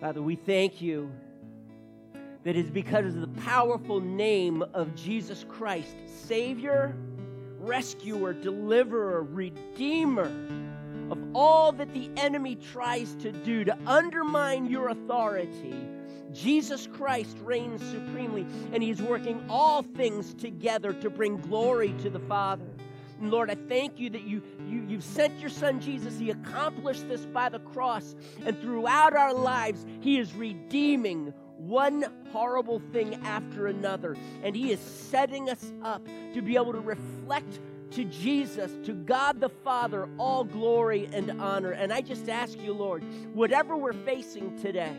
Father, we thank you that is because of the powerful name of Jesus Christ, Savior, rescuer, deliverer, redeemer of all that the enemy tries to do to undermine your authority. Jesus Christ reigns supremely, and He's working all things together to bring glory to the Father. And Lord, I thank you that you, you, you've sent your Son Jesus. He accomplished this by the cross. And throughout our lives, He is redeeming one horrible thing after another. And He is setting us up to be able to reflect to Jesus, to God the Father, all glory and honor. And I just ask you, Lord, whatever we're facing today,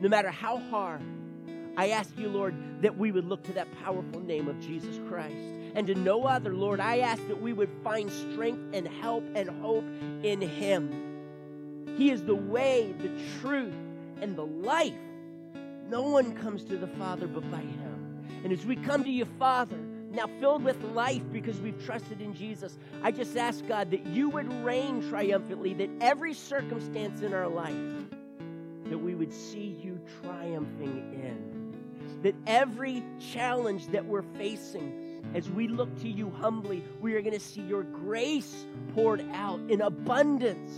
no matter how hard, I ask you, Lord, that we would look to that powerful name of Jesus Christ. And to no other, Lord, I ask that we would find strength and help and hope in Him. He is the way, the truth, and the life. No one comes to the Father but by Him. And as we come to you, Father, now filled with life because we've trusted in Jesus. I just ask God that you would reign triumphantly, that every circumstance in our life, that we would see you triumphing in. That every challenge that we're facing, as we look to you humbly, we are going to see your grace poured out in abundance.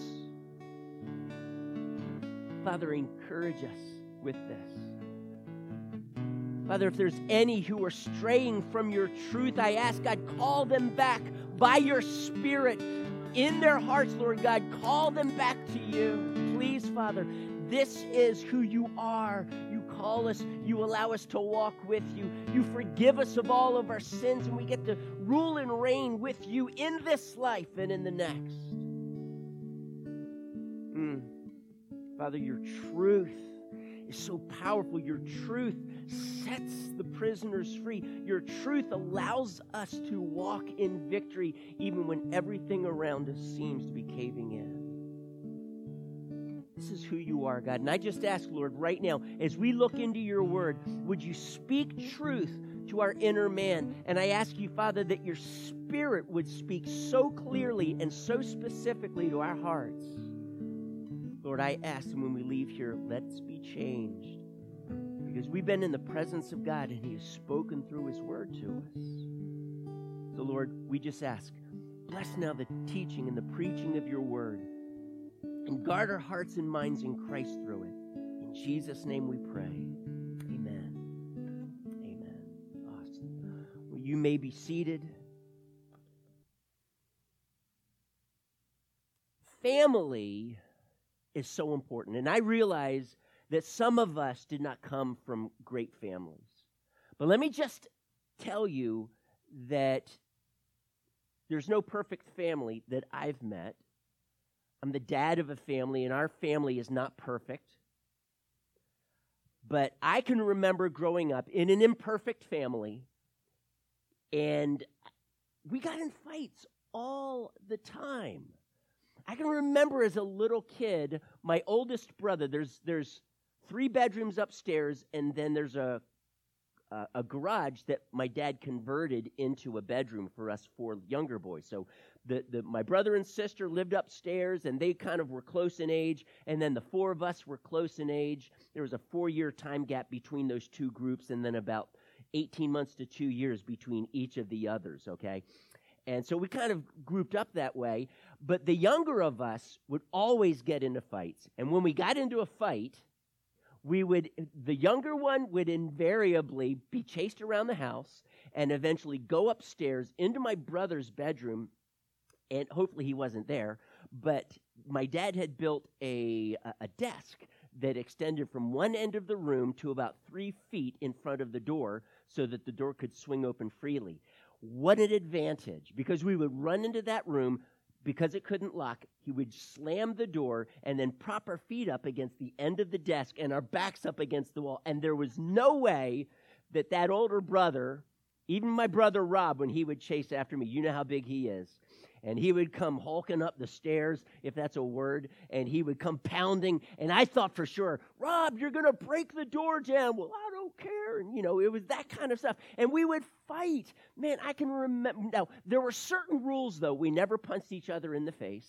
Father, encourage us with this. Father, if there's any who are straying from your truth, I ask God, call them back by your Spirit in their hearts, Lord God. Call them back to you. Please, Father, this is who you are. Call us, you allow us to walk with you. You forgive us of all of our sins, and we get to rule and reign with you in this life and in the next. Mm. Father, your truth is so powerful. Your truth sets the prisoners free. Your truth allows us to walk in victory even when everything around us seems to be caving in. This is who you are, God. And I just ask, Lord, right now, as we look into your word, would you speak truth to our inner man? And I ask you, Father, that your spirit would speak so clearly and so specifically to our hearts. Lord, I ask, when we leave here, let's be changed because we've been in the presence of God and He has spoken through His word to us. So, Lord, we just ask, bless now the teaching and the preaching of your word and guard our hearts and minds in Christ through it. In Jesus' name we pray. Amen. Amen. Awesome. Well, you may be seated. Family is so important. And I realize that some of us did not come from great families. But let me just tell you that there's no perfect family that I've met. I'm the dad of a family, and our family is not perfect. But I can remember growing up in an imperfect family, and we got in fights all the time. I can remember as a little kid, my oldest brother, there's, there's three bedrooms upstairs, and then there's a, a, garage that my dad converted into a bedroom for us four younger boys. So the, the, my brother and sister lived upstairs, and they kind of were close in age, and then the four of us were close in age. There was a four year time gap between those two groups, and then about 18 months to two years between each of the others, okay? And so we kind of grouped up that way. But the younger of us would always get into fights. And when we got into a fight, we would the younger one would invariably be chased around the house and eventually go upstairs into my brother's bedroom and hopefully he wasn't there but my dad had built a, a desk that extended from one end of the room to about three feet in front of the door so that the door could swing open freely. What an advantage because we would run into that room because it couldn't lock, he would slam the door and then prop our feet up against the end of the desk and our backs up against the wall. And there was no way that that older brother, even my brother Rob, when he would chase after me, you know how big he is. And he would come hulking up the stairs, if that's a word, and he would come pounding. And I thought for sure, Rob, you're going to break the door down. Well, I care. And, you know, it was that kind of stuff. And we would fight. Man, I can remember. Now, there were certain rules, though. We never punched each other in the face.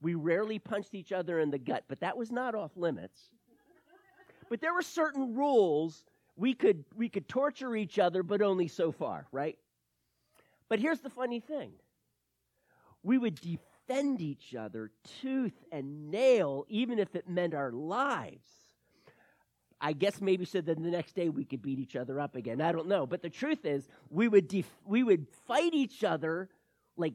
We rarely punched each other in the gut, but that was not off limits. but there were certain rules we could we could torture each other, but only so far, right? But here's the funny thing: we would defend each other tooth and nail, even if it meant our lives. I guess maybe so that the next day we could beat each other up again. I don't know, but the truth is, we would def- we would fight each other like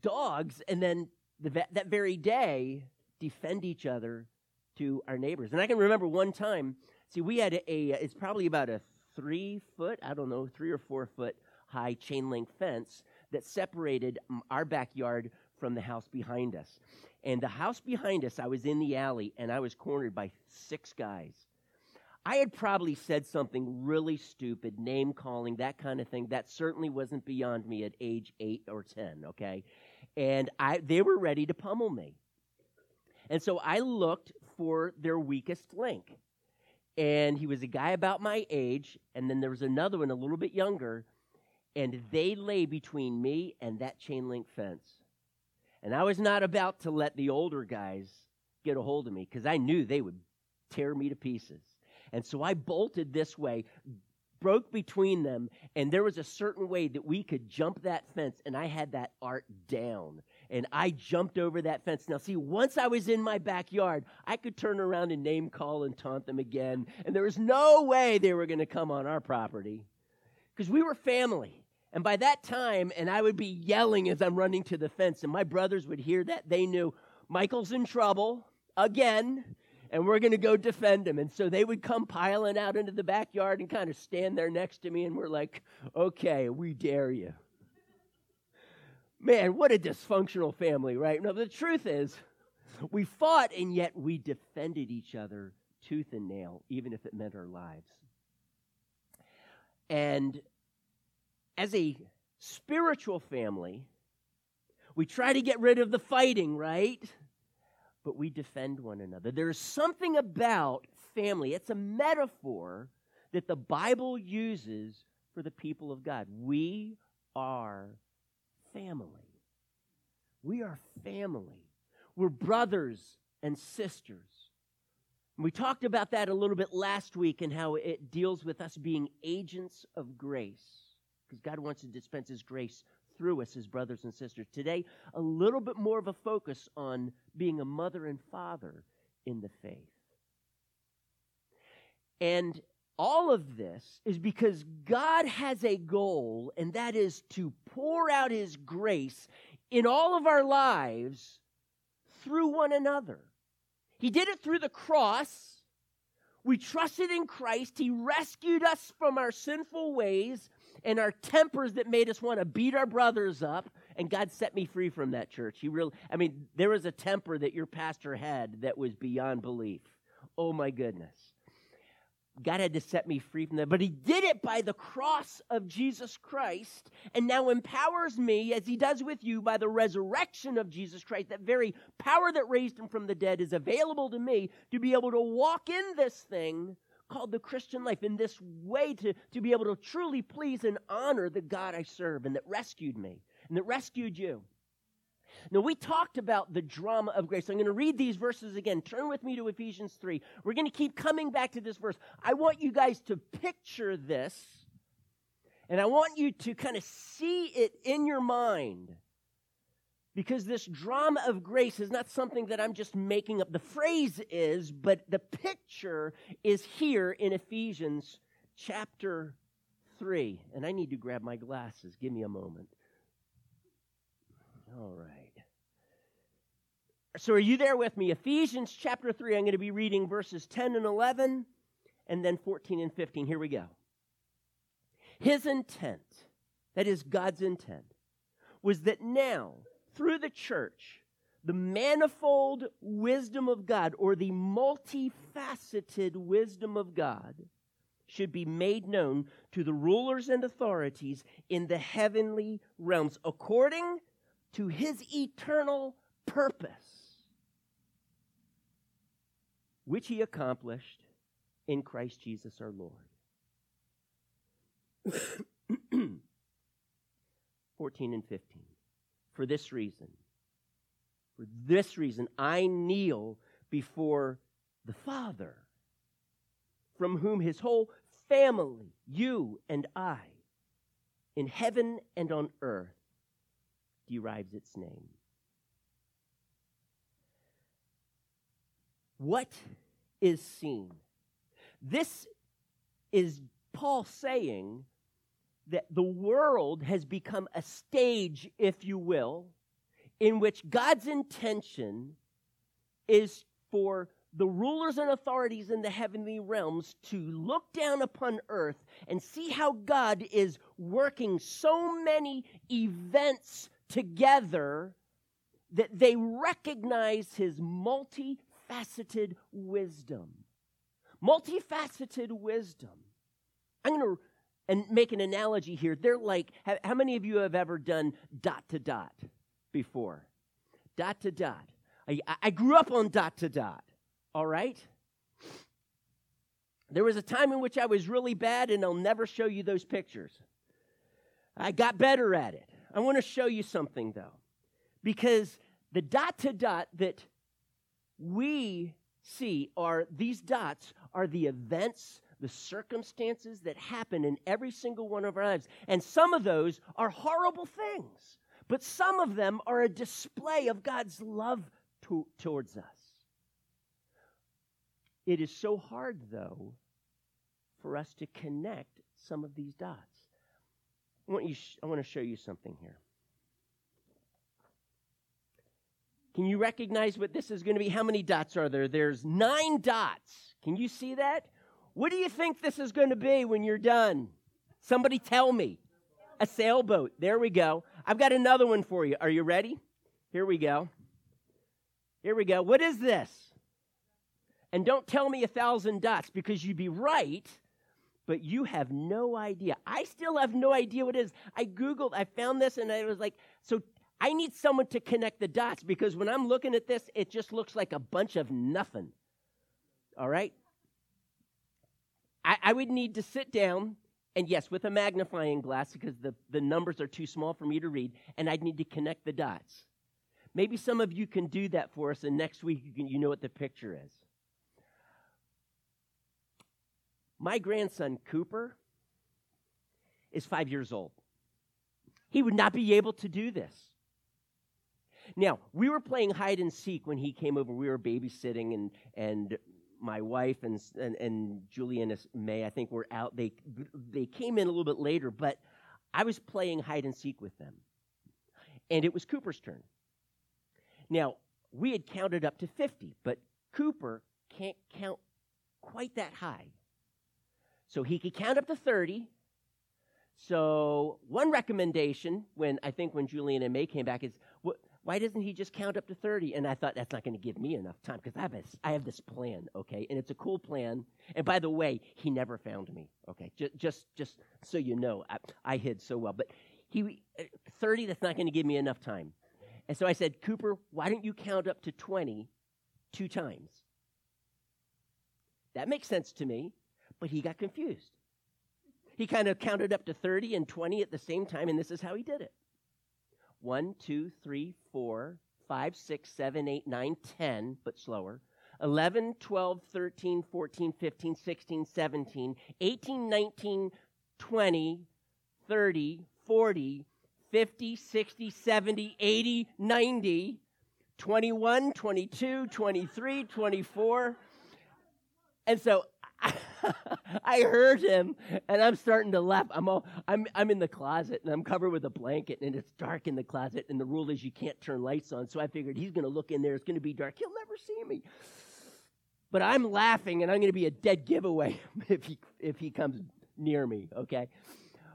dogs, and then the, that very day defend each other to our neighbors. And I can remember one time. See, we had a, a it's probably about a three foot, I don't know, three or four foot high chain link fence that separated our backyard from the house behind us. And the house behind us, I was in the alley and I was cornered by six guys. I had probably said something really stupid, name calling, that kind of thing. That certainly wasn't beyond me at age eight or 10, okay? And I, they were ready to pummel me. And so I looked for their weakest link. And he was a guy about my age, and then there was another one a little bit younger, and they lay between me and that chain link fence. And I was not about to let the older guys get a hold of me because I knew they would tear me to pieces. And so I bolted this way, broke between them, and there was a certain way that we could jump that fence, and I had that art down. And I jumped over that fence. Now, see, once I was in my backyard, I could turn around and name call and taunt them again, and there was no way they were going to come on our property because we were family. And by that time, and I would be yelling as I'm running to the fence, and my brothers would hear that. They knew Michael's in trouble again, and we're going to go defend him. And so they would come piling out into the backyard and kind of stand there next to me, and we're like, okay, we dare you. Man, what a dysfunctional family, right? No, the truth is, we fought, and yet we defended each other tooth and nail, even if it meant our lives. And as a spiritual family, we try to get rid of the fighting, right? But we defend one another. There's something about family, it's a metaphor that the Bible uses for the people of God. We are family. We are family. We're brothers and sisters. We talked about that a little bit last week and how it deals with us being agents of grace because God wants to dispense His grace through us as brothers and sisters. Today, a little bit more of a focus on being a mother and father in the faith. And all of this is because God has a goal, and that is to pour out His grace in all of our lives through one another. He did it through the cross. We trusted in Christ. He rescued us from our sinful ways and our tempers that made us want to beat our brothers up. And God set me free from that church. He really, I mean, there was a temper that your pastor had that was beyond belief. Oh my goodness. God had to set me free from that. But He did it by the cross of Jesus Christ and now empowers me, as He does with you, by the resurrection of Jesus Christ. That very power that raised Him from the dead is available to me to be able to walk in this thing called the Christian life in this way to, to be able to truly please and honor the God I serve and that rescued me and that rescued you. Now, we talked about the drama of grace. I'm going to read these verses again. Turn with me to Ephesians 3. We're going to keep coming back to this verse. I want you guys to picture this, and I want you to kind of see it in your mind. Because this drama of grace is not something that I'm just making up. The phrase is, but the picture is here in Ephesians chapter 3. And I need to grab my glasses. Give me a moment. All right. So, are you there with me? Ephesians chapter 3. I'm going to be reading verses 10 and 11, and then 14 and 15. Here we go. His intent, that is God's intent, was that now, through the church, the manifold wisdom of God or the multifaceted wisdom of God should be made known to the rulers and authorities in the heavenly realms according to his eternal purpose, which he accomplished in Christ Jesus our Lord. 14 and 15 for this reason. For this reason, I kneel before the Father. from whom his whole family, you and I, in heaven and on earth, derives its name. What is seen? This is Paul saying that the world has become a stage, if you will, in which God's intention is for the rulers and authorities in the heavenly realms to look down upon earth and see how God is working so many events together that they recognize his multifaceted wisdom. Multifaceted wisdom. I'm going to and make an analogy here. They're like, how many of you have ever done dot to dot before? Dot to dot. I, I grew up on dot to dot, all right? There was a time in which I was really bad, and I'll never show you those pictures. I got better at it. I want to show you something, though, because the dot to dot that we see are these dots are the events, the circumstances that happen in every single one of our lives. And some of those are horrible things, but some of them are a display of God's love to, towards us. It is so hard, though, for us to connect some of these dots. I want, you sh- I want to show you something here. Can you recognize what this is going to be? How many dots are there? There's nine dots. Can you see that? What do you think this is going to be when you're done? Somebody tell me. A sailboat. There we go. I've got another one for you. Are you ready? Here we go. Here we go. What is this? And don't tell me a thousand dots because you'd be right, but you have no idea. I still have no idea what it is. I Googled, I found this, and I was like, so I need someone to connect the dots because when I'm looking at this, it just looks like a bunch of nothing. All right? I, I would need to sit down and yes, with a magnifying glass because the, the numbers are too small for me to read, and I'd need to connect the dots. Maybe some of you can do that for us, and next week you, can, you know what the picture is. My grandson, Cooper, is five years old. He would not be able to do this. Now, we were playing hide and seek when he came over. We were babysitting, and, and my wife and, and, and May, I think, were out. They, they came in a little bit later, but I was playing hide and seek with them. And it was Cooper's turn. Now, we had counted up to 50, but Cooper can't count quite that high. So he could count up to 30. So one recommendation when I think when Julian and May came back is why doesn't he just count up to 30? And I thought that's not going to give me enough time because I, have I have this plan, okay? And it's a cool plan. And by the way, he never found me, okay? Just, just, just so you know, I, I hid so well. But he, uh, 30, that's not going to give me enough time. And so I said, Cooper, why don't you count up to 20 two times? That makes sense to me, but he got confused. He kind of counted up to 30 and 20 at the same time, and this is how he did it. 1, 2, 3, 4, 5, 6, 7, 8, 9, 10, but slower. 11, 12, 13, 14, 15, 16, 17, 18, 19, 20, 30, 40, 50, 60, 70, 80, 90, 21, 22, 23, 24. And so I heard him, and I'm starting to laugh. I'm, all, I'm, I'm in the closet, and I'm covered with a blanket, and it's dark in the closet, and the rule is you can't turn lights on. So I figured he's going to look in there. It's going to be dark. He'll never see me. But I'm laughing, and I'm going to be a dead giveaway if he, if he comes near me, okay?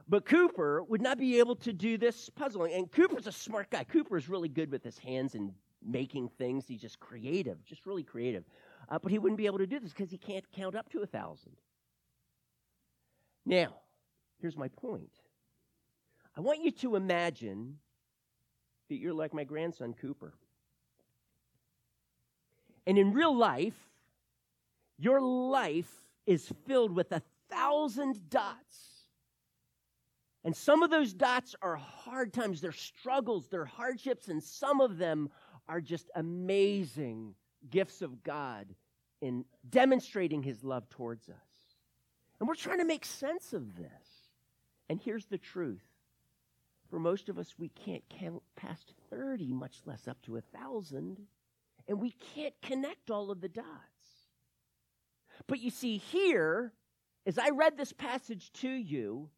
But Cooper would not be able to do this puzzling. And Cooper's a smart guy. Cooper is really good with his hands and making things. He's just creative, just really creative. Uh, but he wouldn't be able to do this because he can't count up to a thousand. Now, here's my point. I want you to imagine that you're like my grandson, Cooper. And in real life, your life is filled with a thousand dots. And some of those dots are hard times, they're struggles, they're hardships, and some of them are just amazing gifts of God in demonstrating his love towards us. And we're trying to make sense of this. And here's the truth. For most of us, we can't count past 30, much less up to a 1,000. And we can't connect all of the dots. But you see, here, as I read this passage to you,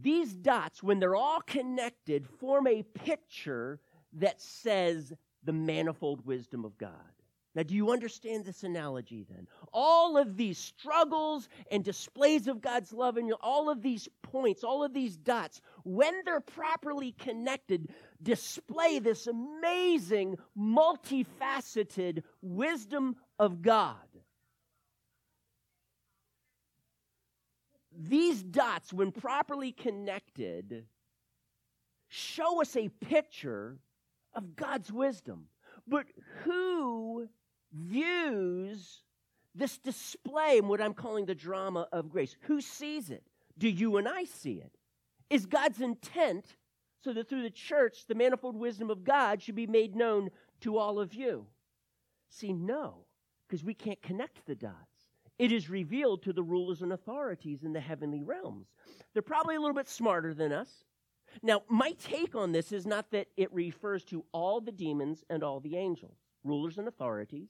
these dots, when they're all connected, form a picture that says the manifold wisdom of God. Now, do you understand this analogy then? All of these struggles and displays of God's love and all of these points, all of these dots, when they're properly connected, display this amazing, multifaceted wisdom of God. These dots, when properly connected, show us a picture of God's wisdom. But who views this display in what I'm calling the drama of grace? Who sees it? Do you and I see it? Is God's intent so that through the church, the manifold wisdom of God should be made known to all of you? See, no, because we can't connect the dots. It is revealed to the rulers and authorities in the heavenly realms. They're probably a little bit smarter than us. Now, my take on this is not that it refers to all the demons and all the angels. Rulers and authorities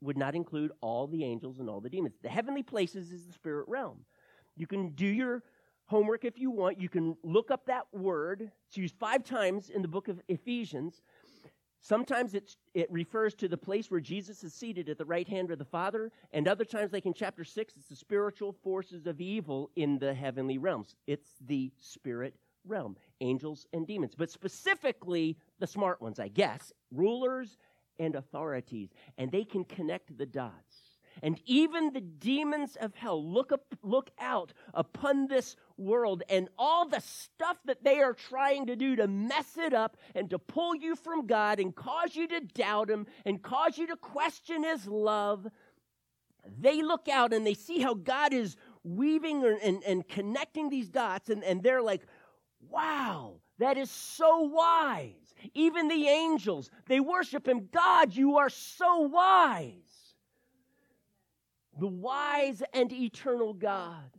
would not include all the angels and all the demons. The heavenly places is the spirit realm. You can do your homework if you want. You can look up that word. It's used five times in the book of Ephesians. Sometimes it refers to the place where Jesus is seated at the right hand of the Father, and other times, like in chapter 6, it's the spiritual forces of evil in the heavenly realms. It's the spirit realm, angels and demons, but specifically the smart ones, I guess, rulers and authorities, and they can connect the dots. And even the demons of hell look up, look out upon this world and all the stuff that they are trying to do to mess it up and to pull you from God and cause you to doubt Him and cause you to question His love. They look out and they see how God is weaving and, and, connecting these dots, and, and they're like, wow, that is so wise. Even the angels, they worship him. God, you are so wise. The wise and eternal God.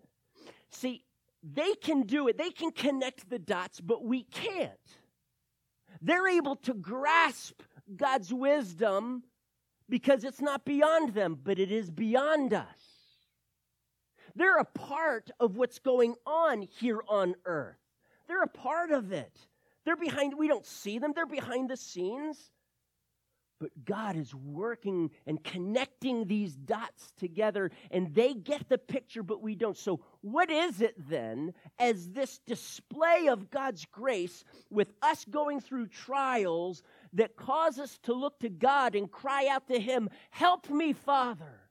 See, they can do it, they can connect the dots, but we can't. They're able to grasp God's wisdom because it's not beyond them, but it is beyond us. They're a part of what's going on here on earth. They're a part of it. They're behind, we don't see them, they're behind the scenes. But God is working and connecting these dots together, and they get the picture, but we don't. So, what is it then as this display of God's grace with us going through trials that cause us to look to God and cry out to Him, Help me, Father?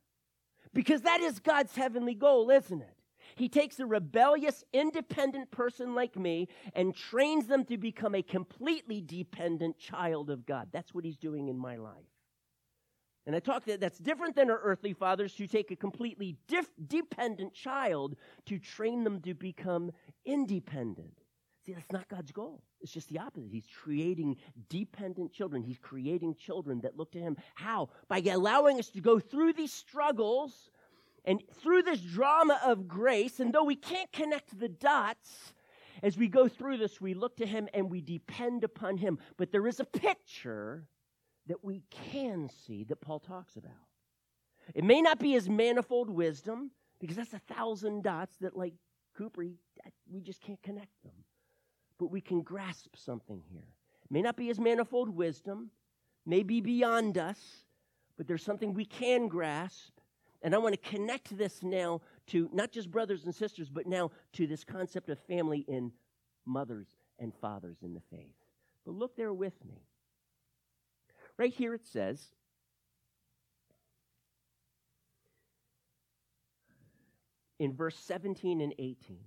Because that is God's heavenly goal, isn't it? He takes a rebellious, independent person like me and trains them to become a completely dependent child of God. That's what he's doing in my life. And I talk that that's different than our earthly fathers who take a completely dependent child to train them to become independent. See, that's not God's goal. It's just the opposite. He's creating dependent children. He's creating children that look to Him. How? By allowing us to go through these struggles and through this drama of grace, and though we can't connect the dots, as we go through this, we look to Him and we depend upon Him. But there is a picture that we can see that Paul talks about. It may not be His manifold wisdom, because that's a thousand dots that, like Cooper, we just can't connect them. But we can grasp something here. It may not be His manifold wisdom, may be beyond us, but there's something we can grasp and I want to connect this now to not just brothers and sisters, but now to this concept of family in mothers and fathers in the faith. But look there with me. Right here it says, in verse 17 and 18,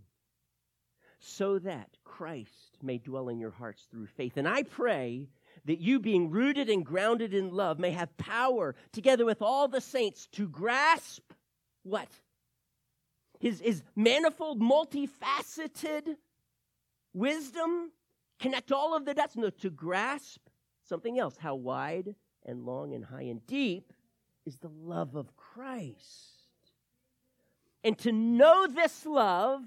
so that Christ may dwell in your hearts through faith. And I pray that you, being rooted and grounded in love, may have power together with all the saints to grasp what? His, his manifold, multifaceted wisdom, connect all of the dots, no, to grasp something else. How wide and long and high and deep is the love of Christ? and to know this love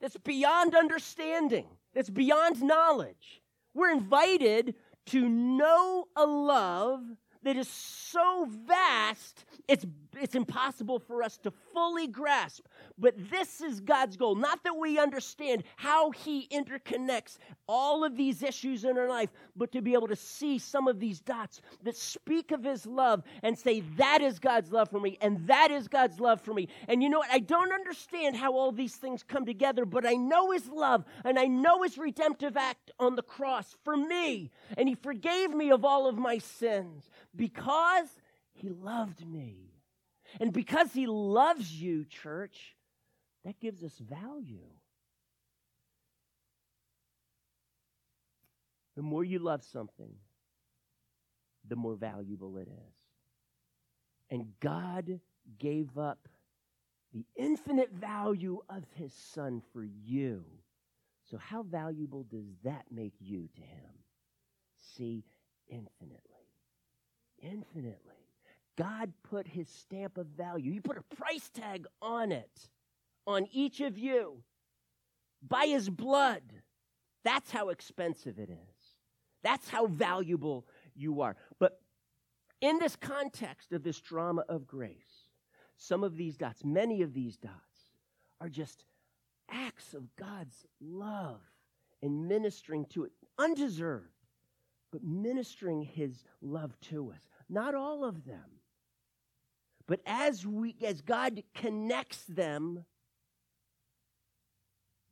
that's beyond understanding, that's beyond knowledge. We're invited to know a love that is so vast, it's, it's impossible for us to fully grasp. But this is God's goal. Not that we understand how He interconnects all of these issues in our life, but to be able to see some of these dots that speak of His love and say, that is God's love for me, and that is God's love for me. And you know what? I don't understand how all these things come together, but I know His love, and I know His redemptive act on the cross for me. And He forgave me of all of my sins because He loved me. And because He loves you, church, that gives us value. The more you love something, the more valuable it is. And God gave up the infinite value of his son for you. So, how valuable does that make you to him? See, infinitely. Infinitely. God put his stamp of value, he put a price tag on it on each of you by his blood. That's how expensive it is. That's how valuable you are. But in this context of this drama of grace, some of these dots, many of these dots, are just acts of God's love and ministering to it, undeserved, but ministering his love to us. Not all of them. But as we as God connects them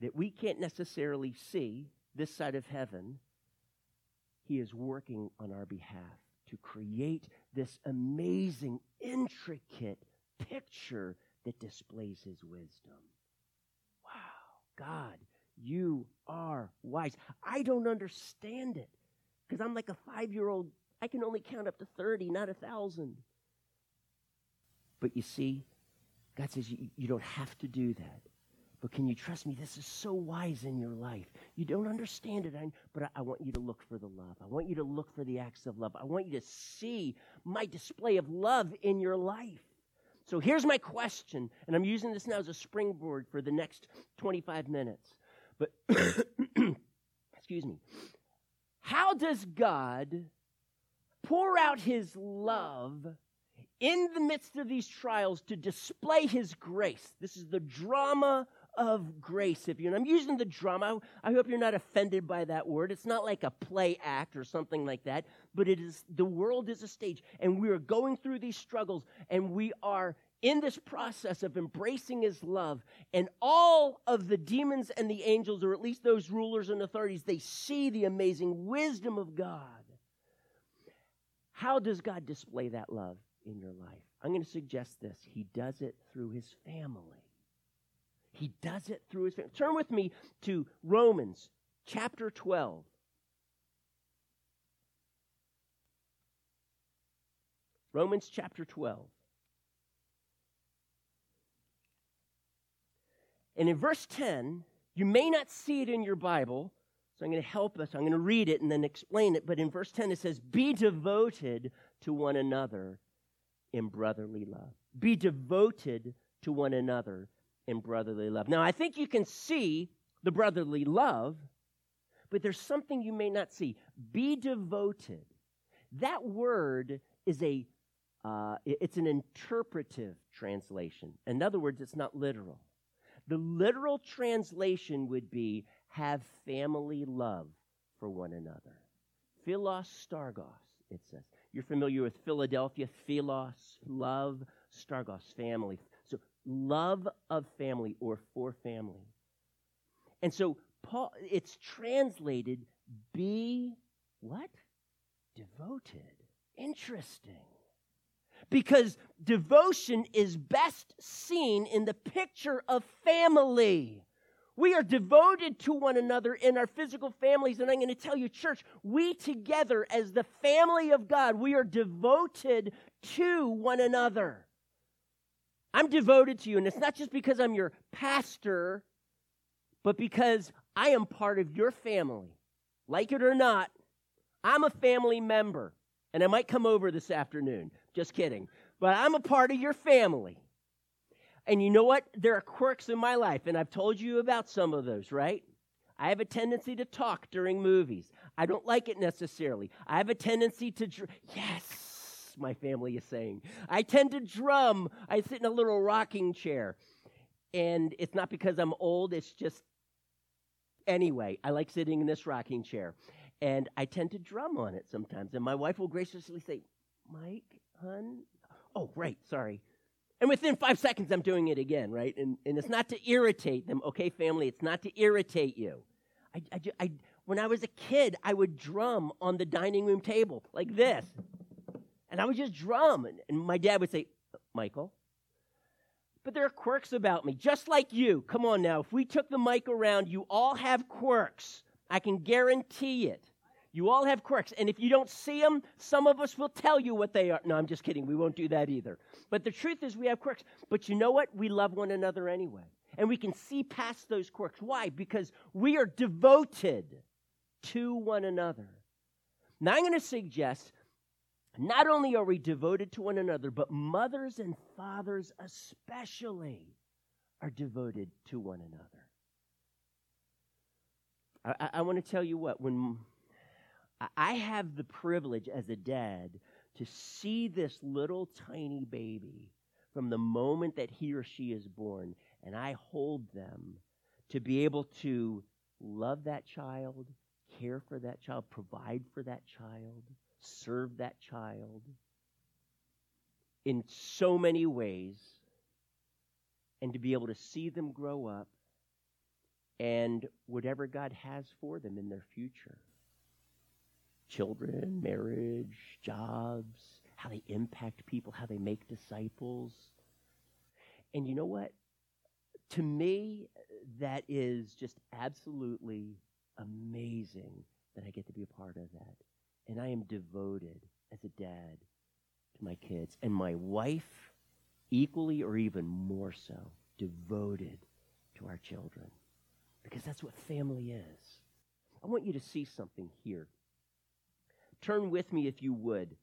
that we can't necessarily see this side of heaven, He is working on our behalf to create this amazing, intricate picture that displays His wisdom. Wow, God, you are wise. I don't understand it because I'm like a five year old. I can only count up to 30, not a thousand. But you see, God says you, don't have to do that. But can you trust me? This is so wise in your life. You don't understand it, but I want you to look for the love. I want you to look for the acts of love. I want you to see my display of love in your life. So here's my question, and I'm using this now as a springboard for the next 25 minutes. But, excuse me. How does God pour out his love in the midst of these trials to display his grace? This is the drama of grace, if you and I'm using the drama. I hope you're not offended by that word. It's not like a play act or something like that, but it is the world is a stage, and we are going through these struggles, and we are in this process of embracing his love, and all of the demons and the angels, or at least those rulers and authorities, they see the amazing wisdom of God. How does God display that love in your life? I'm going to suggest this He does it through his family. He does it through his family. Turn with me to Romans chapter 12. Romans chapter 12. And in verse 10, you may not see it in your Bible, so I'm going to help us. I'm going to read it and then explain it. But in verse 10, it says, Be devoted to one another in brotherly love. Be devoted to one another in brotherly love. Now, I think you can see the brotherly love, but there's something you may not see. Be devoted. That word is a uh, it's an interpretive translation. In other words, it's not literal. The literal translation would be have family love for one another. Philos storgos, it says. You're familiar with Philadelphia, philos, love, storgos, family So love of family or for family. And so Paul it's translated be what? Devoted. Interesting. Because devotion is best seen in the picture of family. We are devoted to one another in our physical families. And I'm going to tell you, church, we together as the family of God, we are devoted to one another. I'm devoted to you. And it's not just because I'm your pastor, but because I am part of your family. Like it or not, I'm a family member. And I might come over this afternoon. Just kidding. But I'm a part of your family. And you know what? There are quirks in my life, and I've told you about some of those, right? I have a tendency to talk during movies. I don't like it necessarily. I have a tendency to, dr- yes, my family is saying. I tend to drum. I sit in a little rocking chair. And it's not because I'm old, it's just, anyway, I like sitting in this rocking chair. And I tend to drum on it sometimes. And my wife will graciously say, Mike, hun? Oh, right, sorry. And within five seconds, I'm doing it again, right? And, and it's not to irritate them, okay, family? It's not to irritate you. I, I, I, when I was a kid, I would drum on the dining room table like this. And I would just drum. And, and my dad would say, Michael. But there are quirks about me, just like you. Come on now. If we took the mic around, you all have quirks. I can guarantee it. You all have quirks. And if you don't see them, some of us will tell you what they are. No, I'm just kidding. We won't do that either. But the truth is, we have quirks. But you know what? We love one another anyway. And we can see past those quirks. Why? Because we are devoted to one another. Now, I'm going to suggest not only are we devoted to one another, but mothers and fathers especially are devoted to one another. I, I, I want to tell you what, when I have the privilege as a dad to see this little tiny baby from the moment that he or she is born, and I hold them to be able to love that child, care for that child, provide for that child, serve that child in so many ways, and to be able to see them grow up and whatever God has for them in their future children, marriage, jobs, how they impact people, how they make disciples. And you know what? To me, that is just absolutely amazing that I get to be a part of that. And I am devoted as a dad to my kids. And my wife, equally or even more so, devoted to our children. Because that's what family is. I want you to see something here Turn with me if you would.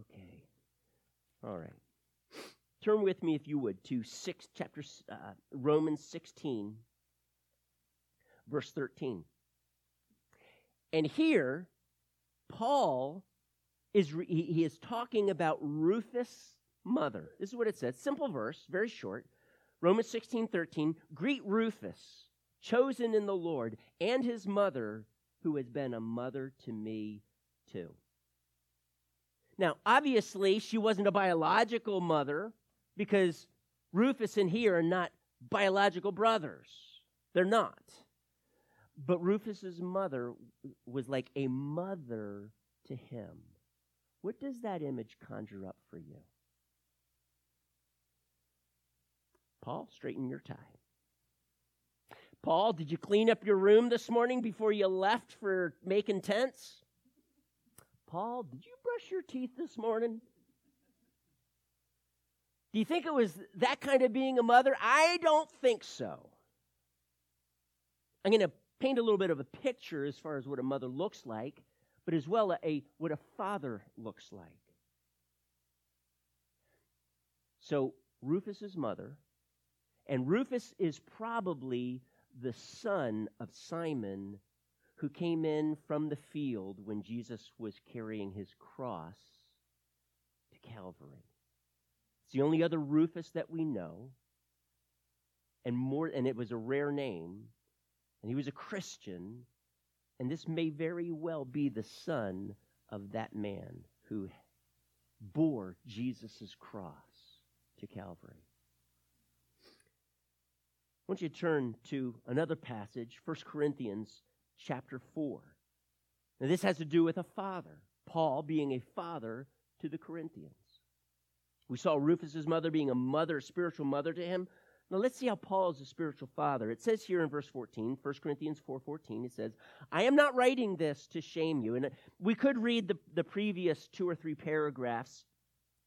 Okay. All right. Turn with me if you would to six chapter uh, Romans 16 verse 13. And here Paul is re- he is talking about Rufus' mother. This is what it says. Simple verse, very short. Romans 16, 13. Greet Rufus, chosen in the Lord, and his mother, who has been a mother to me too. Now, obviously, she wasn't a biological mother because Rufus and he are not biological brothers. They're not. But Rufus's mother was like a mother to him. What does that image conjure up for you? Paul, straighten your tie. Paul, did you clean up your room this morning before you left for making tents? Paul, did you brush your teeth this morning? Do you think it was that kind of being a mother? I don't think so. I'm going to paint a little bit of a picture as far as what a mother looks like, but as well a what a father looks like. So Rufus's mother, and Rufus is probably the son of Simon who came in from the field when Jesus was carrying his cross to Calvary. It's the only other Rufus that we know. And more and it was a rare name. And he was a Christian. And this may very well be the son of that man who bore Jesus' cross to Calvary. Want you to turn to another passage, 1 Corinthians chapter 4. Now, this has to do with a father, Paul being a father to the Corinthians. We saw Rufus's mother being a mother, a spiritual mother to him. Now let's see how Paul is a spiritual father. It says here in verse 14, 1 Corinthians 4:14, it says, "I am not writing this to shame you." And uh, we could read the, the previous two or three paragraphs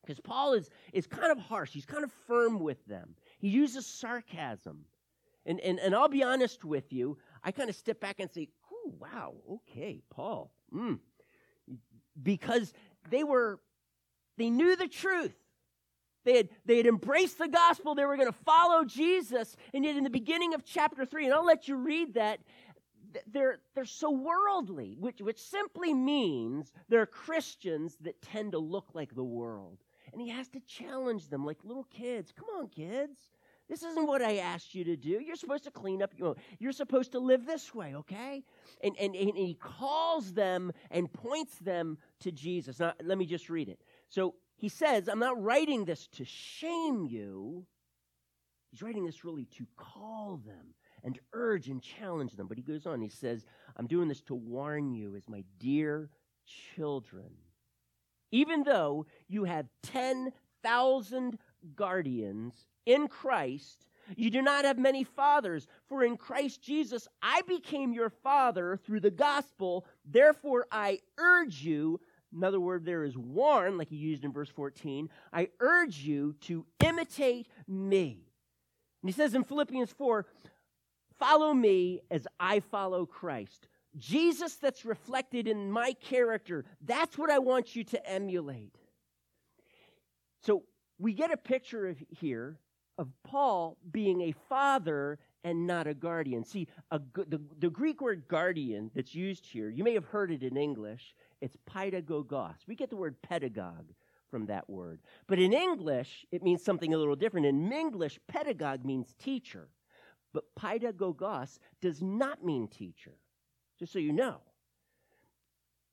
because Paul is, is kind of harsh. He's kind of firm with them. He uses sarcasm. And, and, and I'll be honest with you, I kind of step back and say, oh, wow, okay, Paul. Mm. Because they were they knew the truth. They had, they had embraced the gospel. They were going to follow Jesus. And yet, in the beginning of chapter 3, and I'll let you read that, they're, they're so worldly, which, which simply means they're Christians that tend to look like the world. And he has to challenge them like little kids. Come on, kids. This isn't what I asked you to do. You're supposed to clean up your You're supposed to live this way, okay? And, and, and he calls them and points them to Jesus. Now, let me just read it. So he says, I'm not writing this to shame you. He's writing this really to call them and urge and challenge them. But he goes on, he says, I'm doing this to warn you as my dear children. Even though you have 10,000 guardians in Christ, you do not have many fathers, for in Christ Jesus I became your father through the gospel. Therefore, I urge you, in other words, there is warn, like he used in verse 14, I urge you to imitate me. And he says in Philippians 4, follow me as I follow Christ. Jesus that's reflected in my character, that's what I want you to emulate. So we get a picture of here of Paul being a father and not a guardian. See, a, the, the Greek word guardian that's used here, you may have heard it in English, it's pedagogos. We get the word pedagogue from that word. But in English, it means something a little different. In English, pedagogue means teacher. But pedagogos does not mean teacher, just so you know.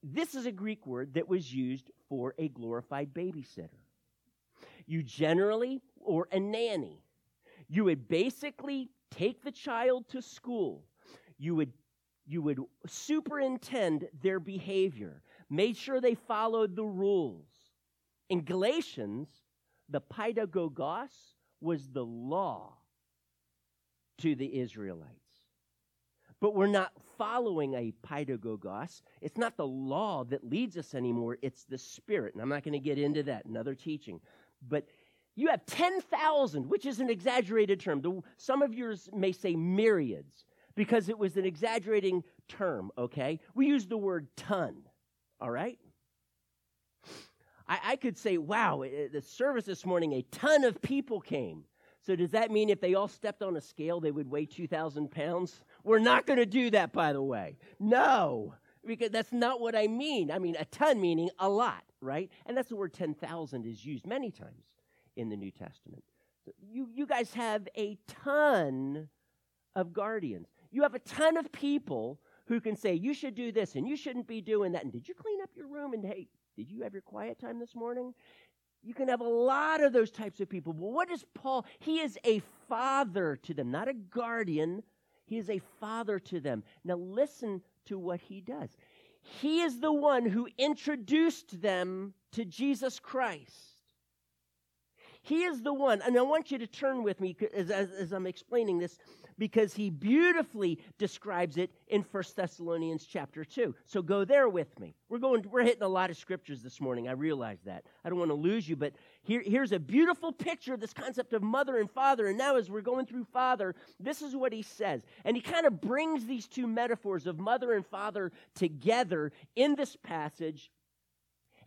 This is a Greek word that was used for a glorified babysitter. You generally, or a nanny, you would basically take the child to school. You would, you would superintend their behavior, made sure they followed the rules. In Galatians, the pedagogos was the law to the Israelites. But we're not following a pedagogos. It's not the law that leads us anymore, it's the Spirit. And I'm not going to get into that, another teaching. But you have 10,000, which is an exaggerated term. Some of yours may say myriads because it was an exaggerating term, okay? We use the word ton, all right? I, I could say, wow, the service this morning, a ton of people came. So does that mean if they all stepped on a scale, they would weigh 2,000 pounds? We're not going to do that, by the way. No, because that's not what I mean. I mean, a ton meaning a lot, right? And that's the word 10,000 is used many times in the New Testament. You, you guys have a ton of guardians. You have a ton of people who can say, you should do this and you shouldn't be doing that. And did you clean up your room? And hey, did you have your quiet time this morning? You can have a lot of those types of people. But what is Paul? He is a father to them, not a guardian. He is a father to them. Now, listen to what he does. He is the one who introduced them to Jesus Christ. He is the one, and I want you to turn with me as, as, as I'm explaining this because he beautifully describes it in 1 Thessalonians chapter 2. So go there with me. We're going we're hitting a lot of scriptures this morning. I realize that. I don't want to lose you, but here, here's a beautiful picture of this concept of mother and father. And now as we're going through father, this is what he says. And he kind of brings these two metaphors of mother and father together in this passage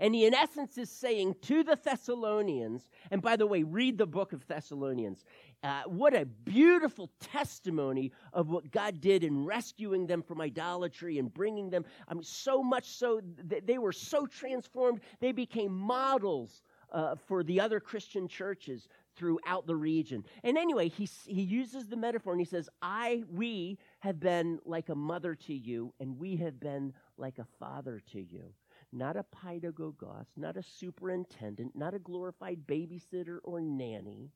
and he, in essence, is saying to the Thessalonians, and by the way, read the book of Thessalonians. Uh, what a beautiful testimony of what God did in rescuing them from idolatry and bringing them. I mean, so much so that they were so transformed, they became models uh, for the other Christian churches throughout the region. And anyway, he, he uses the metaphor and he says, I, we have been like a mother to you, and we have been like a father to you not a pedagogos, not a superintendent, not a glorified babysitter or nanny.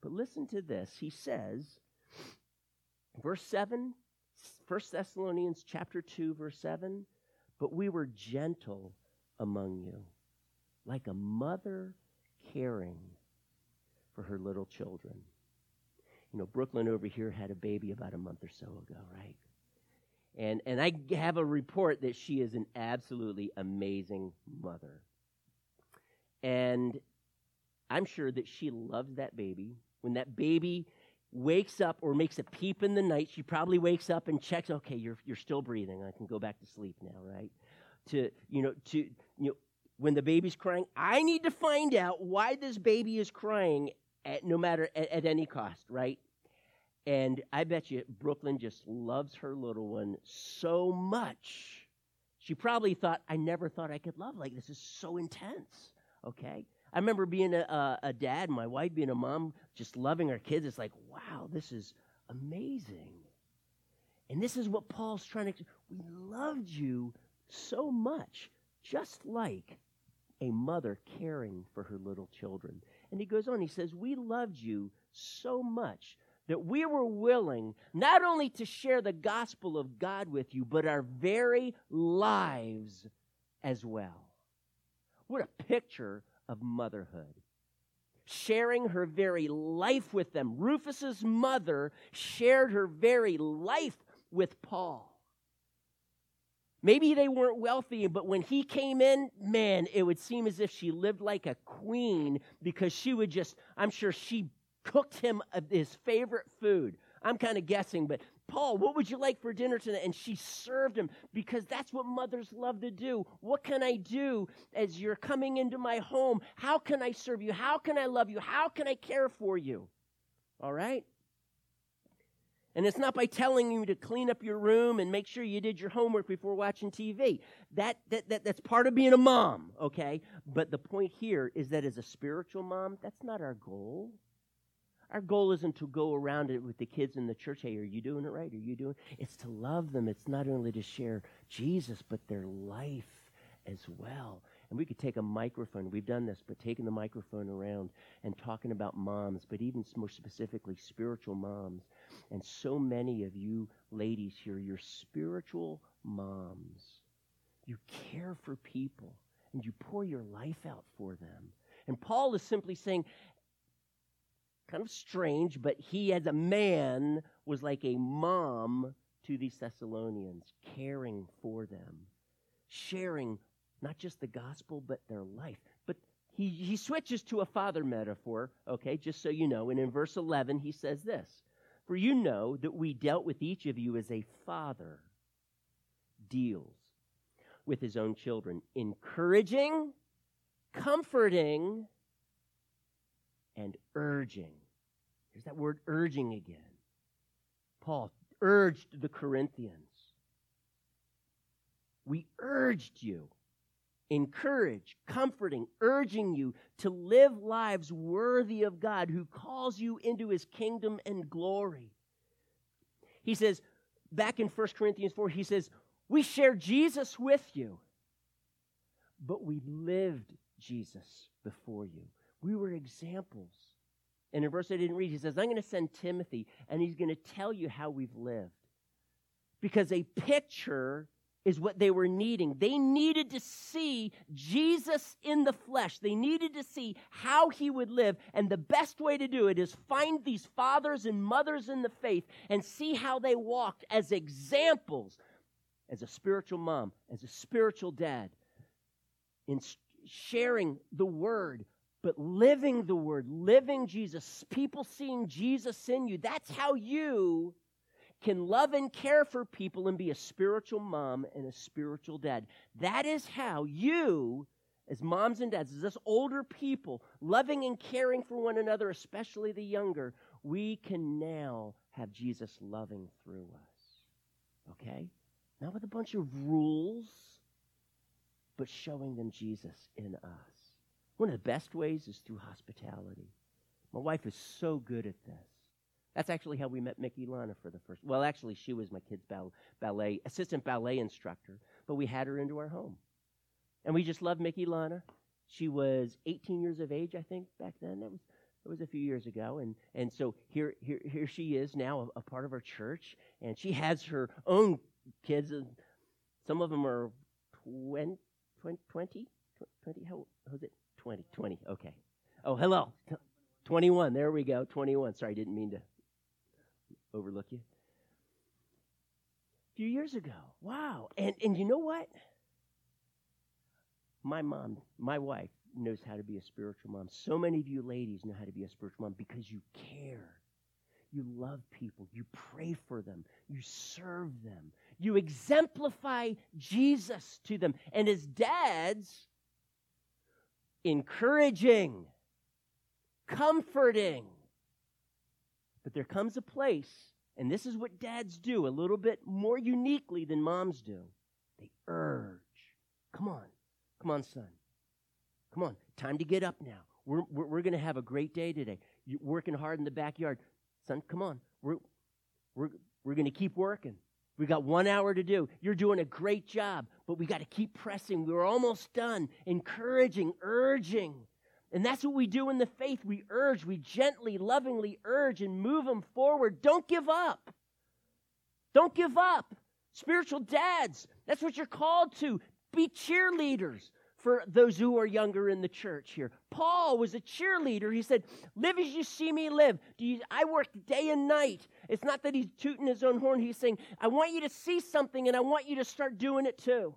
But listen to this. He says, verse 7, 1 Thessalonians chapter 2, verse 7, but we were gentle among you, like a mother caring for her little children. You know, Brooklyn over here had a baby about a month or so ago, right? And, and I have a report that she is an absolutely amazing mother. And I'm sure that she loves that baby. When that baby wakes up or makes a peep in the night, she probably wakes up and checks, okay, you're, you're still breathing. I can go back to sleep now, right? To, you know, to, you know, when the baby's crying, I need to find out why this baby is crying at no matter at, at any cost, right? And I bet you Brooklyn just loves her little one so much. She probably thought, I never thought I could love like this. is so intense. Okay? I remember being a, a, a dad, my wife being a mom, just loving our kids. It's like, wow, this is amazing. And this is what Paul's trying to. We loved you so much, just like a mother caring for her little children. And he goes on, he says, We loved you so much that we were willing not only to share the gospel of God with you, but our very lives as well. What a picture of motherhood. Sharing her very life with them. Rufus's mother shared her very life with Paul. Maybe they weren't wealthy, but when he came in, man, it would seem as if she lived like a queen because she would just, I'm sure she cooked him uh, his favorite food. I'm kind of guessing, but Paul, what would you like for dinner tonight? And she served him because that's what mothers love to do. What can I do as you're coming into my home? How can I serve you? How can I love you? How can I care for you? All right? And it's not by telling you to clean up your room and make sure you did your homework before watching TV. That, that, that, that's part of being a mom, okay? But the point here is that as a spiritual mom, that's not our goal. Our goal isn't to go around it with the kids in the church. Hey, are you doing it right? Are you doing? It's to love them. It's not only to share Jesus, but their life as well. And we could take a microphone. We've done this, but taking the microphone around and talking about moms, but even more specifically, spiritual moms. And so many of you ladies here, you're spiritual moms. You care for people and you pour your life out for them. And Paul is simply saying, kind of strange, but he, as a man, was like a mom to these Thessalonians, caring for them, sharing not just the gospel, but their life. But he, he switches to a father metaphor, okay, just so you know. And in verse 11, he says this For you know that we dealt with each of you as a father deals with his own children, encouraging, comforting, and urging. There's that word urging again. Paul urged the Corinthians. We urged you encourage, comforting, urging you to live lives worthy of God who calls you into his kingdom and glory. He says, back in 1 Corinthians 4, he says, We shared Jesus with you, but we lived Jesus before you. We were examples. And in verse I didn't read, he says, I'm going to send Timothy, and he's going to tell you how we've lived. Because a picture is what they were needing. They needed to see Jesus in the flesh. They needed to see how he would live. And the best way to do it is find these fathers and mothers in the faith and see how they walked as examples, as a spiritual mom, as a spiritual dad, in sharing the word. But living the word, living Jesus, people seeing Jesus in you, that's how you can love and care for people and be a spiritual mom and a spiritual dad. That is how you, as moms and dads, as us older people, loving and caring for one another, especially the younger, we can now have Jesus loving through us. Okay? Not with a bunch of rules, but showing them Jesus in us. One of the best ways is through hospitality. My wife is so good at this. That's actually how we met Mickey Lana for the first. Well, actually, she was my kid's ballet assistant ballet instructor, but we had her into our home, and we just loved Mickey Lana. She was 18 years of age, I think, back then. That was that was a few years ago, and and so here here here she is now, a, a part of our church, and she has her own kids. And some of them are 20, 20, 20, 20 how it? 20, 20, okay. Oh, hello. 21, there we go, 21. Sorry, I didn't mean to overlook you. A few years ago. Wow. And, and you know what? My mom, my wife, knows how to be a spiritual mom. So many of you ladies know how to be a spiritual mom because you care. You love people. You pray for them. You serve them. You exemplify Jesus to them. And as dads, encouraging, comforting. But there comes a place, and this is what dads do a little bit more uniquely than moms do. They urge. Come on. Come on, son. Come on. Time to get up now. We're, we're, we're going to have a great day today. You're working hard in the backyard. Son, come on. We're, we're, we're going to keep working. We got one hour to do. You're doing a great job, but we got to keep pressing. We're almost done. Encouraging, urging. And that's what we do in the faith. We urge, we gently, lovingly urge and move them forward. Don't give up. Don't give up. Spiritual dads, that's what you're called to. Be cheerleaders for those who are younger in the church here. Paul was a cheerleader. He said, Live as you see me live. You, I work day and night. It's not that he's tooting his own horn. He's saying, I want you to see something and I want you to start doing it too.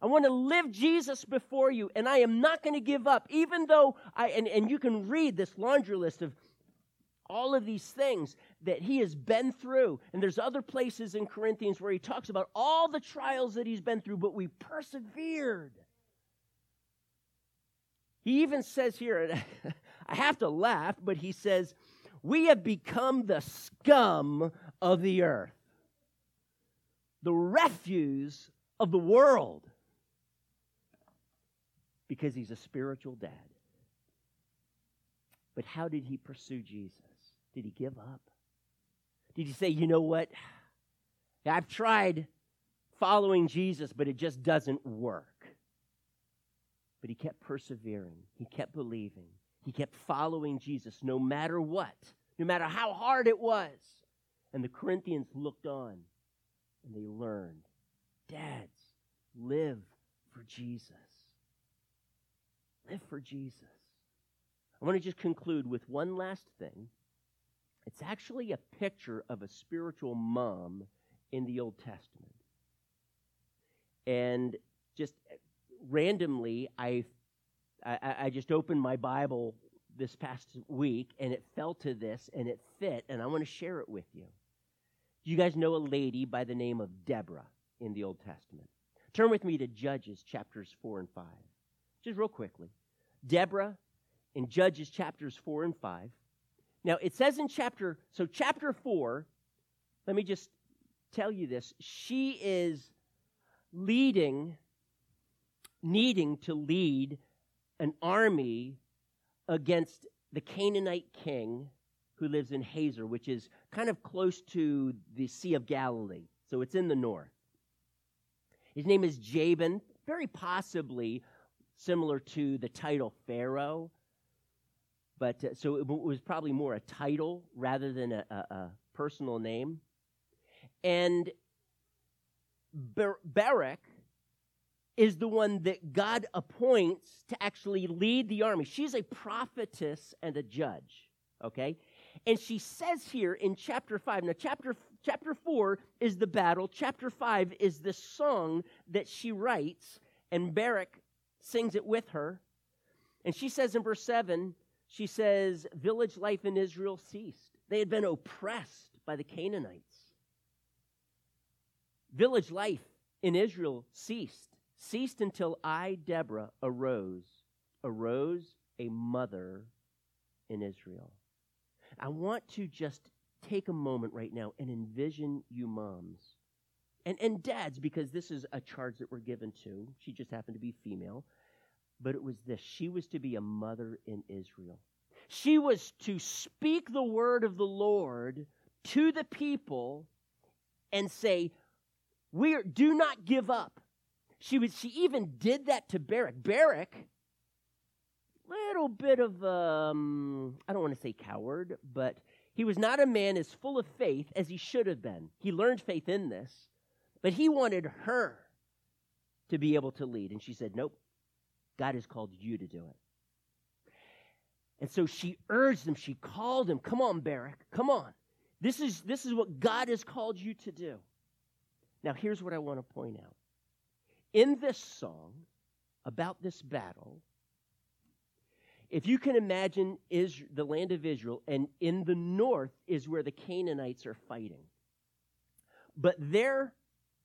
I want to live Jesus before you, and I am not going to give up, even though I, and, and you can read this laundry list of all of these things that he has been through. And there's other places in Corinthians where he talks about all the trials that he's been through, but we persevered. He even says here, I have to laugh, but he says, We have become the scum of the earth, the refuse of the world, because he's a spiritual dad. But how did he pursue Jesus? Did he give up? Did he say, you know what? I've tried following Jesus, but it just doesn't work. But he kept persevering, he kept believing, he kept following Jesus no matter what, no matter how hard it was. And the Corinthians looked on and they learned Dads, live for Jesus. Live for Jesus. I want to just conclude with one last thing. It's actually a picture of a spiritual mom in the Old Testament. And just randomly, I, I, I just opened my Bible this past week and it fell to this and it fit, and I want to share it with you. Do you guys know a lady by the name of Deborah in the Old Testament. Turn with me to Judges chapters 4 and 5. Just real quickly. Deborah in Judges chapters 4 and 5. Now, it says in chapter, so chapter 4, let me just tell you this. She is leading needing to lead an army against the Canaanite king who lives in Hazor, which is kind of close to the Sea of Galilee. So it's in the north. His name is Jabin, very possibly similar to the title Pharaoh. But uh, so it was probably more a title rather than a, a, a personal name. And Bar- Barak is the one that God appoints to actually lead the army. She's a prophetess and a judge, okay? And she says here in chapter 5, now chapter chapter 4 is the battle, chapter 5 is the song that she writes and Barak sings it with her. And she says in verse 7, she says, Village life in Israel ceased. They had been oppressed by the Canaanites. Village life in Israel ceased ceased until I, Deborah, arose, arose a mother in Israel. I want to just take a moment right now and envision you moms and, and dads, because this is a charge that we're given to. She just happened to be female. But it was this she was to be a mother in Israel. She was to speak the word of the Lord to the people and say, we are, do not give up. She was she even did that to Barak. Barak, little bit of um, I don't want to say coward, but he was not a man as full of faith as he should have been. He learned faith in this, but he wanted her to be able to lead. And she said, Nope, God has called you to do it. And so she urged him, she called him, Come on, Barak, come on. This is, this is what God has called you to do. Now, here's what I want to point out in this song about this battle, if you can imagine Israel, the land of Israel, and in the north is where the Canaanites are fighting. But their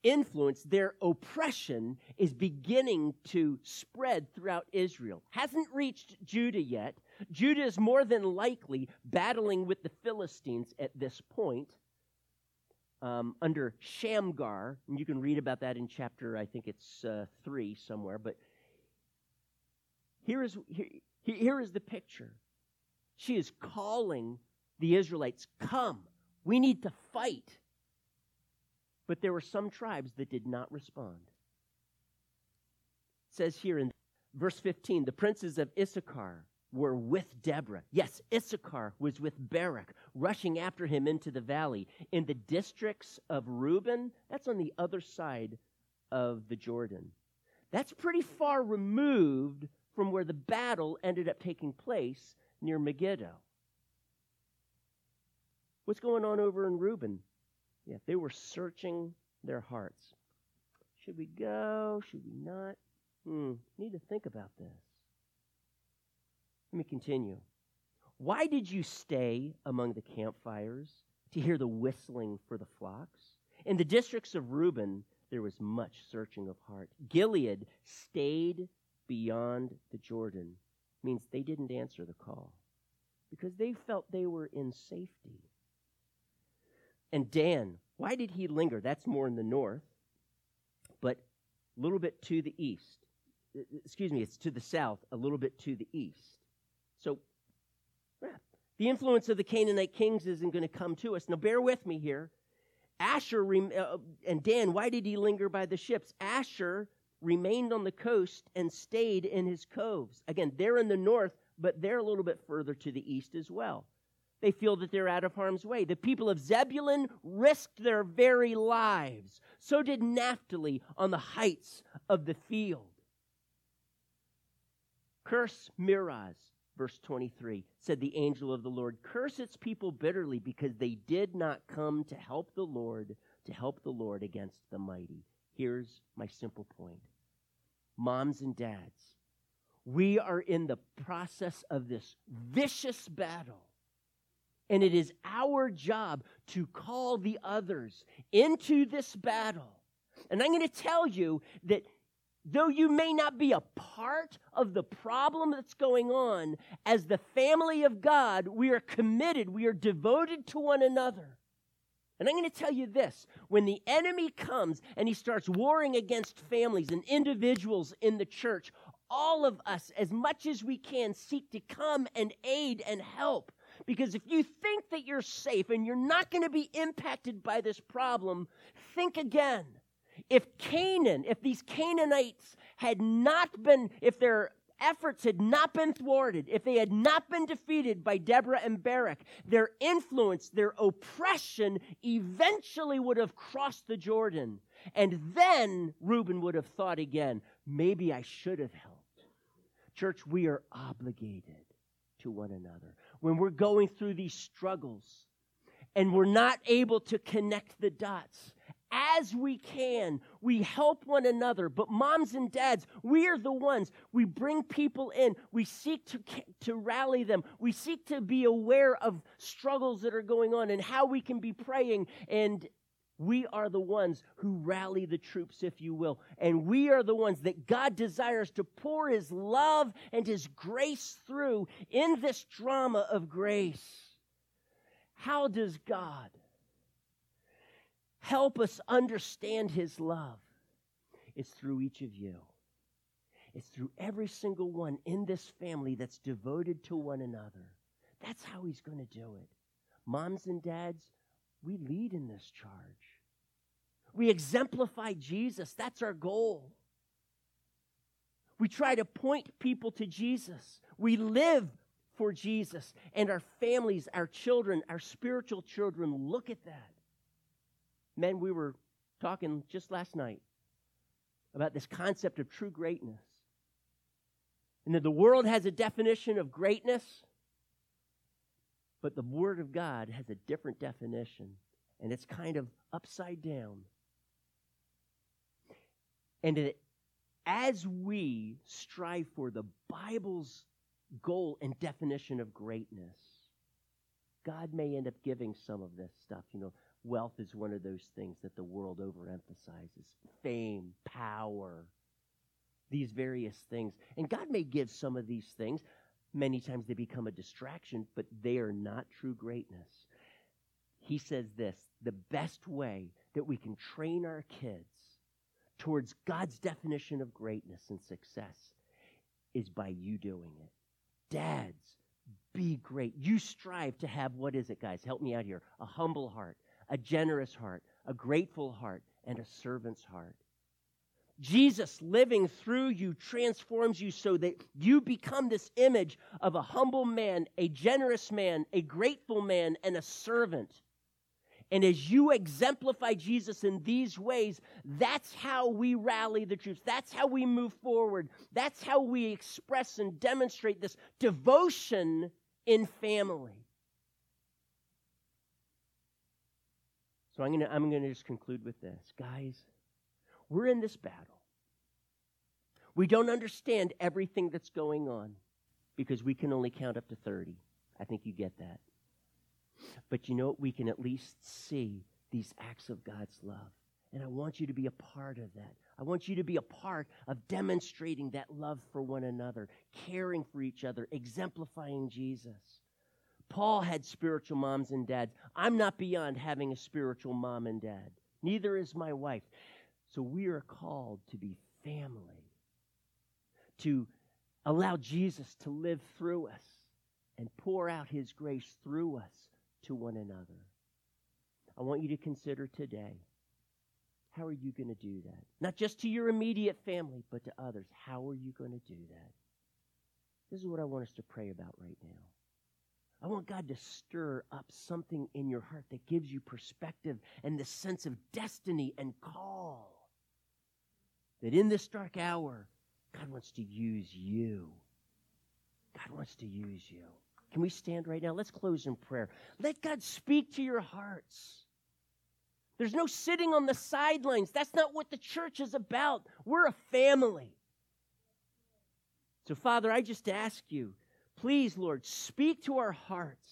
influence, their oppression is beginning to spread throughout Israel. Hasn't reached Judah yet. Judah is more than likely battling with the Philistines at this point um, under Shamgar. And you can read about that in chapter, I think it's uh, 3 somewhere. But here is, here, here is the picture. She is calling the Israelites, Come, we need to fight. But there were some tribes that did not respond. It says here in verse 15 the princes of Issachar were with Deborah. Yes, Issachar was with Barak, rushing after him into the valley. In the districts of Reuben, that's on the other side of the Jordan. That's pretty far removed from where the battle ended up taking place near Megiddo. What's going on over in Reuben? Yeah, they were searching their hearts. Should we go? Should we not? Hmm, need to think about this. Let me continue. Why did you stay among the campfires to hear the whistling for the flocks? In the districts of Reuben, there was much searching of heart. Gilead stayed beyond the Jordan, means they didn't answer the call because they felt they were in safety. And Dan, why did he linger? That's more in the north, but a little bit to the east. Excuse me, it's to the south, a little bit to the east. So, yeah, the influence of the Canaanite kings isn't going to come to us. Now, bear with me here. Asher uh, and Dan, why did he linger by the ships? Asher remained on the coast and stayed in his coves. Again, they're in the north, but they're a little bit further to the east as well. They feel that they're out of harm's way. The people of Zebulun risked their very lives. So did Naphtali on the heights of the field. Curse Meroz, verse 23, said the angel of the Lord, Curse its people bitterly because they did not come to help the Lord, to help the Lord against the mighty. Here's my simple point Moms and dads, we are in the process of this vicious battle and it is our job to call the others into this battle. And I'm going to tell you that though you may not be a part of the problem that's going on, as the family of God, we are committed, we are devoted to one another. And I'm going to tell you this when the enemy comes and he starts warring against families and individuals in the church, all of us, as much as we can, seek to come and aid and help. Because if you think that you're safe and you're not going to be impacted by this problem, think again. If Canaan, if these Canaanites had not been, if their efforts had not been thwarted, if they had not been defeated by Deborah and Barak, their influence, their oppression eventually would have crossed the Jordan. And then Reuben would have thought again, maybe I should have helped. Church, we are obligated to one another when we're going through these struggles and we're not able to connect the dots. As we can, we help one another. But moms and dads, we are the ones. We bring people in. We seek to, to rally them. We seek to be aware of struggles that are going on and how we can be praying and we are the ones who rally the troops, if you will. And we are the ones that God desires to pour His love and His grace through in this drama of grace. How does God help us understand His love? It's through each of you. It's through every single one in this family that's devoted to one another. That's how He's going to do it. Moms and dads, we lead in this charge. We exemplify Jesus. That's our goal. We try to point people to Jesus. We live for Jesus. And our families, our children, our spiritual children look at that. Men, we were talking just last night about this concept of true greatness. And that the world has a definition of greatness, but the Word of God has a different definition. And it's kind of upside down. And it, as we strive for the Bible's goal and definition of greatness, God may end up giving some of this stuff. You know, wealth is one of those things that the world overemphasizes fame, power, these various things. And God may give some of these things. Many times they become a distraction, but they are not true greatness. He says this the best way that we can train our kids towards God's definition of greatness and success is by you doing it. Dads, be great. You strive to have what is it, guys? Help me out here. A humble heart, a generous heart, a grateful heart, and a servant's heart. Jesus living through you transforms you so that you become this image of a humble man, a generous man, a grateful man, and a servant. And as you exemplify Jesus in these ways, that's how we rally the troops. That's how we move forward. That's how we express and demonstrate this devotion in family. So I'm going to I'm going to just conclude with this. Guys, we're in this battle. We don't understand everything that's going on because we can only count up to 30. I think you get that. But you know what? We can at least see these acts of God's love. And I want you to be a part of that. I want you to be a part of demonstrating that love for one another, caring for each other, exemplifying Jesus. Paul had spiritual moms and dads. I'm not beyond having a spiritual mom and dad. Neither is my wife. So we are called to be family, to allow Jesus to live through us and pour out his grace through us to one another. I want you to consider today how are you going to do that? Not just to your immediate family, but to others. How are you going to do that? This is what I want us to pray about right now. I want God to stir up something in your heart that gives you perspective and the sense of destiny and call. That in this dark hour, God wants to use you. God wants to use you. Can we stand right now? Let's close in prayer. Let God speak to your hearts. There's no sitting on the sidelines. That's not what the church is about. We're a family. So, Father, I just ask you Please, Lord, speak to our hearts.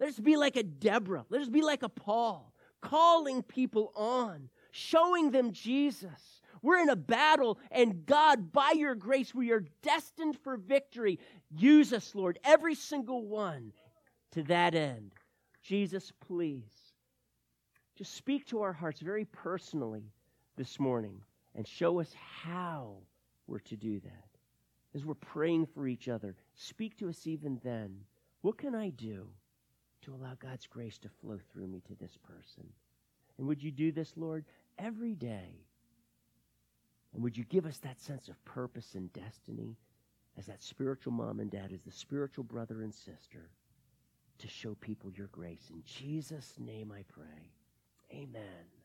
Let us be like a Deborah. Let us be like a Paul, calling people on, showing them Jesus. We're in a battle, and God, by your grace, we are destined for victory. Use us, Lord, every single one to that end. Jesus, please, just speak to our hearts very personally this morning and show us how we're to do that as we're praying for each other, speak to us even then. What can I do to allow God's grace to flow through me to this person? And would you do this, Lord, every day? And would you give us that sense of purpose and destiny as that spiritual mom and dad, as the spiritual brother and sister, to show people your grace? In Jesus' name I pray. Amen.